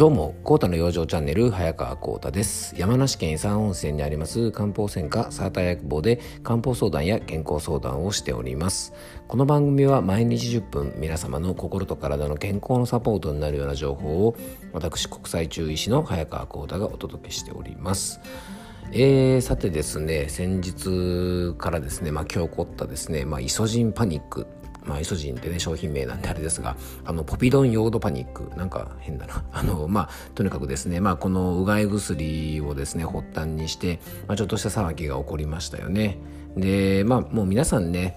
どうも、コータの養生チャンネル、早川コータです。山梨県伊佐温泉にあります漢方専科サーター薬房で漢方相談や健康相談をしております。この番組は毎日10分、皆様の心と体の健康のサポートになるような情報を、私、国際中医師の早川コータがお届けしております。えー、さてですね、先日からですね、まあ今日起こったですね、まあイソジンパニックまあ、イソジンってね商品名なんてあれですがあのポピドンヨードパニック。なんか変だな。あのまあとにかくですねまあこのうがい薬をですね発端にして、まあ、ちょっとした騒ぎが起こりましたよね。でまあもう皆さんね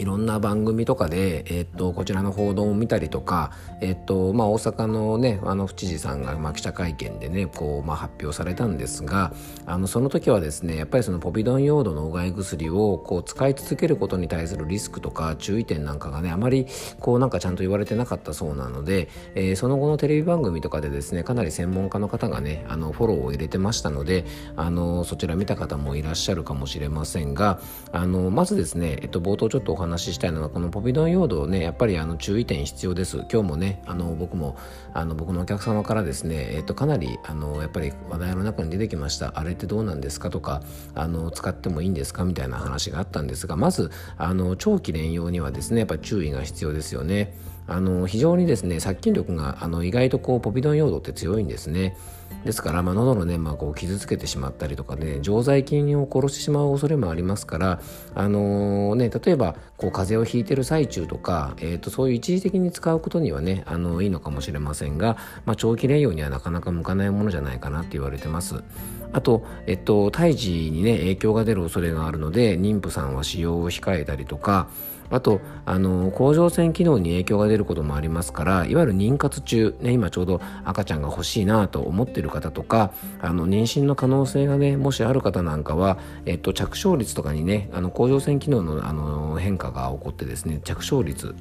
いろんな番組とかで、えー、っとこちらの報道を見たりとか、えー、っとまあ、大阪のねあの府知事さんが、まあ、記者会見でねこう、まあ、発表されたんですがあのその時はですねやっぱりそのポビドン用土のうがい薬をこう使い続けることに対するリスクとか注意点なんかがねあまりこうなんかちゃんと言われてなかったそうなので、えー、その後のテレビ番組とかでですねかなり専門家の方がねあのフォローを入れてましたのであのそちら見た方もいらっしゃるかもしれませんがあのまずですね、えっと、冒頭ちょっとお話話したいのがこのポビドン用土ねやっぱりあの注意点必要です。今日もねあの僕もあの僕のお客様からですね、えっと、かなりあのやっぱり話題の中に出てきました。あれってどうなんですかとかあの使ってもいいんですか？みたいな話があったんですがまずあの長期連用にはですねやっぱり注意が必要ですよね。あの非常にですね殺菌力があの意外とこうポビドン用土って強いんですねですから、まあ、喉の粘膜を傷つけてしまったりとかね常在菌を殺してしまう恐れもありますから、あのー、ね、例えばこう風邪をひいてる最中とか、えーと、そういう一時的に使うことにはねあのいいのかもしれませんが、まあ、長期連用にはなかなか向かないものじゃないかなって言われてます。あと、えっと、胎児にね影響が出る恐れがあるので妊婦さんは使用を控えたりとかあとあの甲状腺機能に影響が出ることもありますからいわゆる妊活中、ね、今ちょうど赤ちゃんが欲しいなと思っている方とかあの妊娠の可能性がねもしある方なんかは、えっと、着床率とかにねあの甲状腺機能のあの変化が起こってですね着床率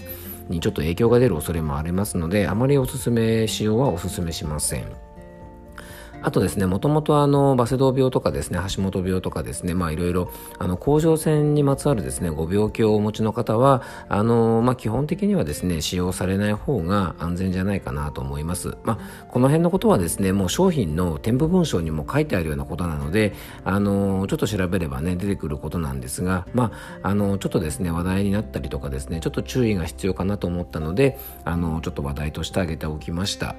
にちょっと影響が出る恐れもありますのであまりおすすめ使用はおすすめしません。あとですね、もともとあの、バセドウ病とかですね、橋本病とかですね、まあいろいろ、あの、甲状腺にまつわるですね、ご病気をお持ちの方は、あの、まあ基本的にはですね、使用されない方が安全じゃないかなと思います。まあ、この辺のことはですね、もう商品の添付文章にも書いてあるようなことなので、あの、ちょっと調べればね、出てくることなんですが、まあ、あの、ちょっとですね、話題になったりとかですね、ちょっと注意が必要かなと思ったので、あの、ちょっと話題としてあげておきました。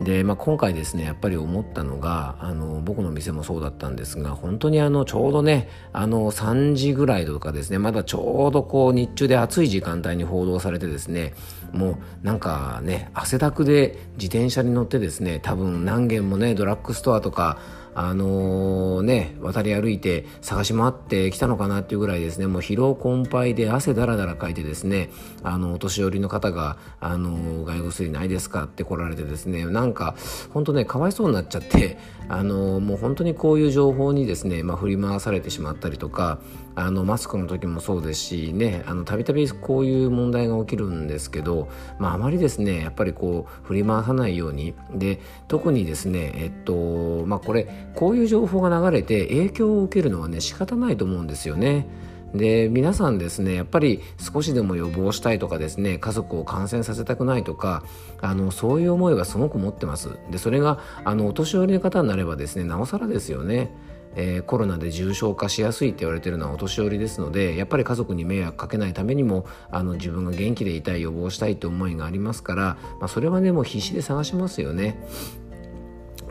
で、まあ、今回ですねやっぱり思ったのがあの僕の店もそうだったんですが本当にあのちょうどねあの3時ぐらいとかですねまだちょうどこう日中で暑い時間帯に報道されてですねもうなんかね汗だくで自転車に乗ってですね多分何軒もねドラッグストアとかあのー、ね、渡り歩いて探し回ってきたのかなっていうぐらいですね、もう疲労困憊で汗だらだらかいてですね、あの、お年寄りの方が、あのー、外薬ないですかって来られてですね、なんか、本当ね、かわいそうになっちゃって、あのー、もう本当にこういう情報にですね、まあ、振り回されてしまったりとか、あの、マスクの時もそうですし、ね、あの、たびたびこういう問題が起きるんですけど、まあ、あまりですね、やっぱりこう、振り回さないように、で、特にですね、えっと、まあ、これ、こういう情報が流れて影響を受けるのはね仕方ないと思うんですよね。で皆さんですねやっぱり少しでも予防したいとかですね家族を感染させたくないとかあのそういう思いがすごく持ってますでそれがあのお年寄りの方になればですねなおさらですよね。えー、コロナで重症化しやすいって言われてるのはお年寄りですのでやっぱり家族に迷惑かけないためにもあの自分が元気でいたい予防したいって思いがありますから、まあ、それはねもう必死で探しますよね。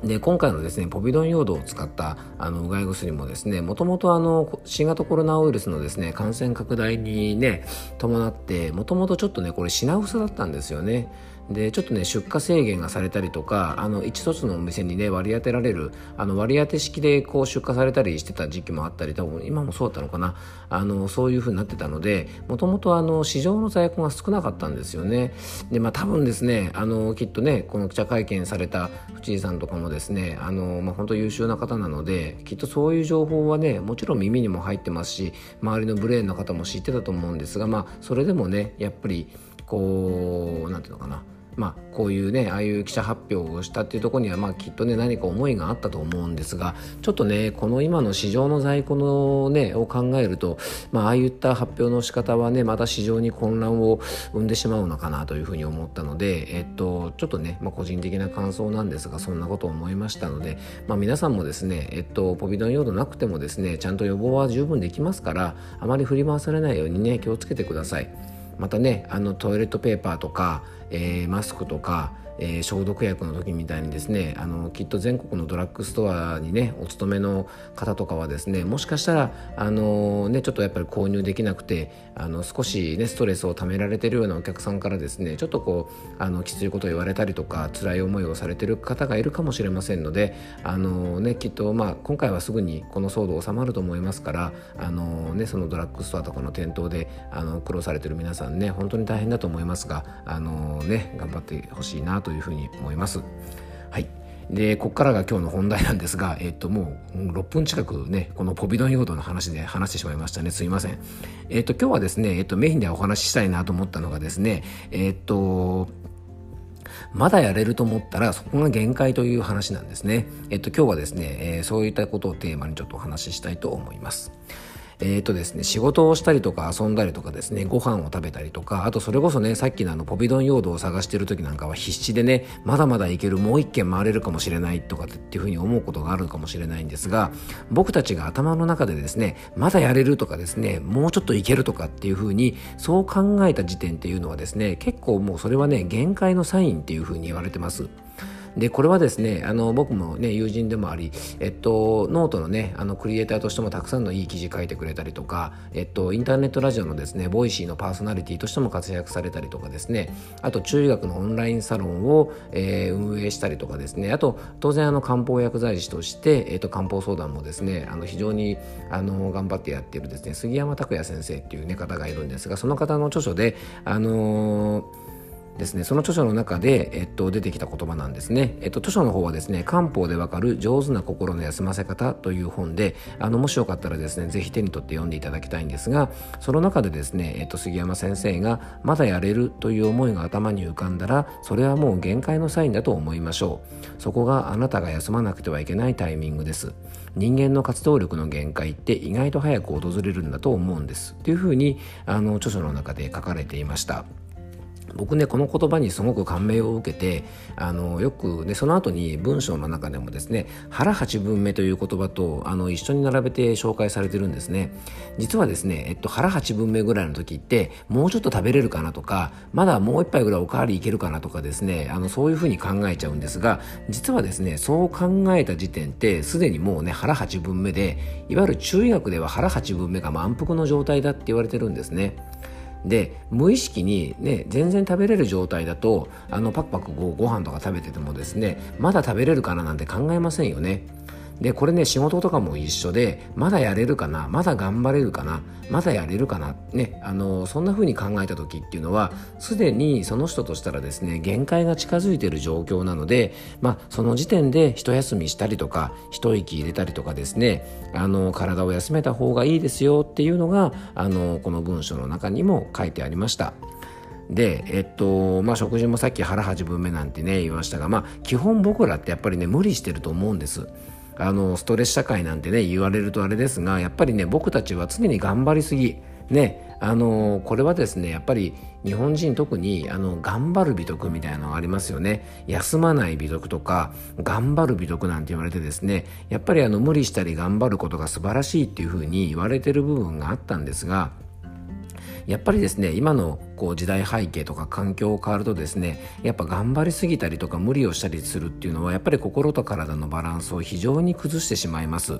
で今回のですねポビドン用土を使ったあのうがい薬もですねもともとあの新型コロナウイルスのですね感染拡大にね伴ってもともとちょっとねこれ品薄だったんですよね。でちょっとね出荷制限がされたりとかあの一つのお店にね割り当てられるあの割り当て式でこう出荷されたりしてた時期もあったり多分今もそうだったのかな。あのそういう風になってたのでもともと市場の在庫が少なかったんですよね。でまあ多分ですねあのきっとねこの記者会見された藤井さんとかもですねあの、まあ、本当優秀な方なのできっとそういう情報はねもちろん耳にも入ってますし周りのブレーンの方も知ってたと思うんですがまあそれでもねやっぱりこう何てまあ、こういうねああいう記者発表をしたっていうとこには、まあ、きっとね何か思いがあったと思うんですがちょっとねこの今の市場の在庫の、ね、を考えると、まあ、あいった発表の仕方はねまた市場に混乱を生んでしまうのかなというふうに思ったので、えっと、ちょっとね、まあ、個人的な感想なんですがそんなことを思いましたので、まあ、皆さんもですね、えっと、ポビドン用度なくてもですねちゃんと予防は十分できますからあまり振り回されないようにね気をつけてください。またねあのトイレットペーパーとか、えー、マスクとかえー、消毒薬の時みたいにですねあのきっと全国のドラッグストアにねお勤めの方とかはですねもしかしたらあの、ね、ちょっとやっぱり購入できなくてあの少し、ね、ストレスをためられてるようなお客さんからですねちょっとこうあのきついことを言われたりとか辛い思いをされてる方がいるかもしれませんのであの、ね、きっと、まあ、今回はすぐにこの騒動収まると思いますからあの、ね、そのドラッグストアとかの店頭であの苦労されてる皆さんね本当に大変だと思いますがあの、ね、頑張ってほしいなとというふうに思います。はいでここからが今日の本題なんですが、えっと、もう6分近くねこのポビドン用土の話で話してしまいましたねすいませんえっと今日はですね、えっと、メインでお話ししたいなと思ったのがですねえっとまだやれると思ったらそこが限界という話なんですね。えっと今日はですね、えー、そういったことをテーマにちょっとお話ししたいと思います。えーとですね、仕事をしたりとか遊んだりとかですねご飯を食べたりとかあとそれこそねさっきのあのポビドン用土を探してる時なんかは必死でねまだまだ行けるもう一軒回れるかもしれないとかっていうふうに思うことがあるかもしれないんですが僕たちが頭の中でですねまだやれるとかですねもうちょっといけるとかっていうふうにそう考えた時点っていうのはですね結構もうそれはね限界のサインっていうふうに言われてます。でこれはですねあの僕もね友人でもあり、えっと、ノートのねあのクリエイターとしてもたくさんのいい記事書いてくれたりとか、えっと、インターネットラジオのですね Voicy のパーソナリティとしても活躍されたりとかですねあと中医学のオンラインサロンを、えー、運営したりとかですねあと当然あの漢方薬剤師として、えっと、漢方相談もですねあの非常にあの頑張ってやっているですね杉山拓也先生っていう、ね、方がいるんですがその方の著書であのーですね。その著書の中で、えっと、出てきた言葉なんですね、えっと、著書の方はですね漢方でわかる上手な心の休ませ方という本であのもしよかったらですねぜひ手に取って読んでいただきたいんですがその中でですね、えっと、杉山先生がまだやれるという思いが頭に浮かんだらそれはもう限界のサインだと思いましょう。そこがあなたが休まなくてはいけないタイミングです。人間の活動力の限界って意外と早く訪れるんだと思うんです。というふうにあの著書の中で書かれていました。僕ねこの言葉にすごく感銘を受けてあのよくねその後に文章の中でもですね腹八分目という言葉とあの一緒に並べて紹介されてるんですね。実はですね、えっと、腹八分目ぐらいの時ってもうちょっと食べれるかなとかまだもう一杯ぐらいおかわりいけるかなとかですねあのそういうふうに考えちゃうんですが実はですねそう考えた時点ってすでにもうね腹八分目でいわゆる中医学では腹八分目が満腹の状態だって言われてるんですね。で無意識にね全然食べれる状態だとあのパクパクごご飯とか食べててもですねまだ食べれるかななんて考えませんよね。でこれね仕事とかも一緒でまだやれるかなまだ頑張れるかなまだやれるかなねあのそんな風に考えた時っていうのはすでにその人としたらですね限界が近づいている状況なのでまあその時点で一休みしたりとか一息入れたりとかですねあの体を休めた方がいいですよっていうのがあのこの文章の中にも書いてありました。で、えっと、まあ、食事もさっき腹8分目なんてね、言いましたが、まあ、基本僕らってやっぱりね、無理してると思うんです。あのストレス社会なんてね言われるとあれですがやっぱりね僕たちは常に頑張りすぎ。ねあのこれはですねやっぱり日本人特にあの頑張る美徳みたいなのがありますよね。休まない美徳とか頑張る美徳なんて言われてですねやっぱりあの無理したり頑張ることが素晴らしいっていうふうに言われてる部分があったんですがやっぱりですね今のこう時代背景とか環境を変わるとですねやっぱ頑張りすぎたりとか無理をしたりするっていうのはやっぱり心と体のバランスを非常に崩してしまいます。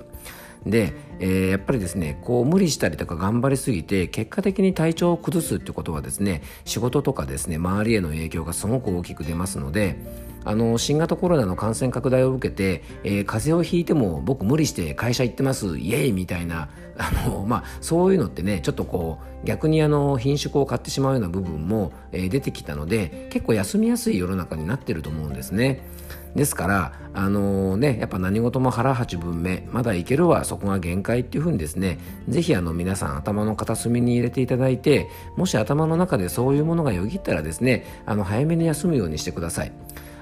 で、えー、やっぱりですねこう無理したりとか頑張りすぎて結果的に体調を崩すってことはですね仕事とかですね周りへの影響がすごく大きく出ますのであの新型コロナの感染拡大を受けて、えー、風邪をひいても僕無理して会社行ってますイエーイみたいな あの、まあ、そういうのってねちょっとこう逆にあの品種を買ってしまうような部分も、えー、出てきたので結構休みやすい世の中になってると思うんですね。ですからあのー、ねやっぱ何事も腹八分目まだいけるわそこが限界っていうふうにですね是非あの皆さん頭の片隅に入れていただいてもし頭の中でそういうものがよぎったらですねあの早めに休むようにしてください。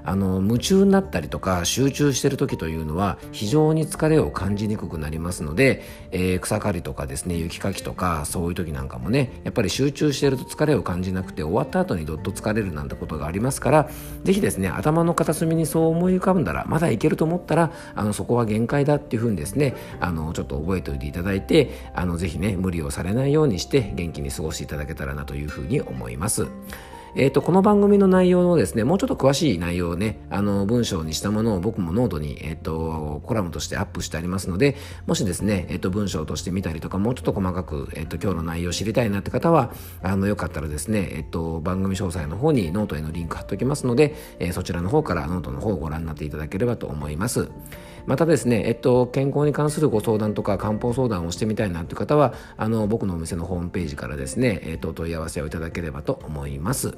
あの夢中になったりとか集中してる時というのは非常に疲れを感じにくくなりますので、えー、草刈りとかですね雪かきとかそういう時なんかもねやっぱり集中してると疲れを感じなくて終わった後にどっと疲れるなんてことがありますから是非ですね頭の片隅にそう思い浮かんだらまだいけると思ったらあのそこは限界だっていうふうにですねあのちょっと覚えておいていただいてあのぜひね無理をされないようにして元気に過ごしていただけたらなというふうに思います。えっ、ー、と、この番組の内容のですね、もうちょっと詳しい内容をね、あの、文章にしたものを僕もノートに、えっ、ー、と、コラムとしてアップしてありますので、もしですね、えっ、ー、と、文章として見たりとか、もうちょっと細かく、えっ、と、今日の内容を知りたいなって方は、あの、よかったらですね、えっと、番組詳細の方にノートへのリンク貼っておきますので、えそちらの方からノートの方をご覧になっていただければと思います。またですね、えっと、健康に関するご相談とか漢方相談をしてみたいなという方は、あの、僕のお店のホームページからですね、えっと、お問い合わせをいただければと思います。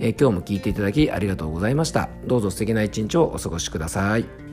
え、今日も聞いていただきありがとうございました。どうぞ素敵な一日をお過ごしください。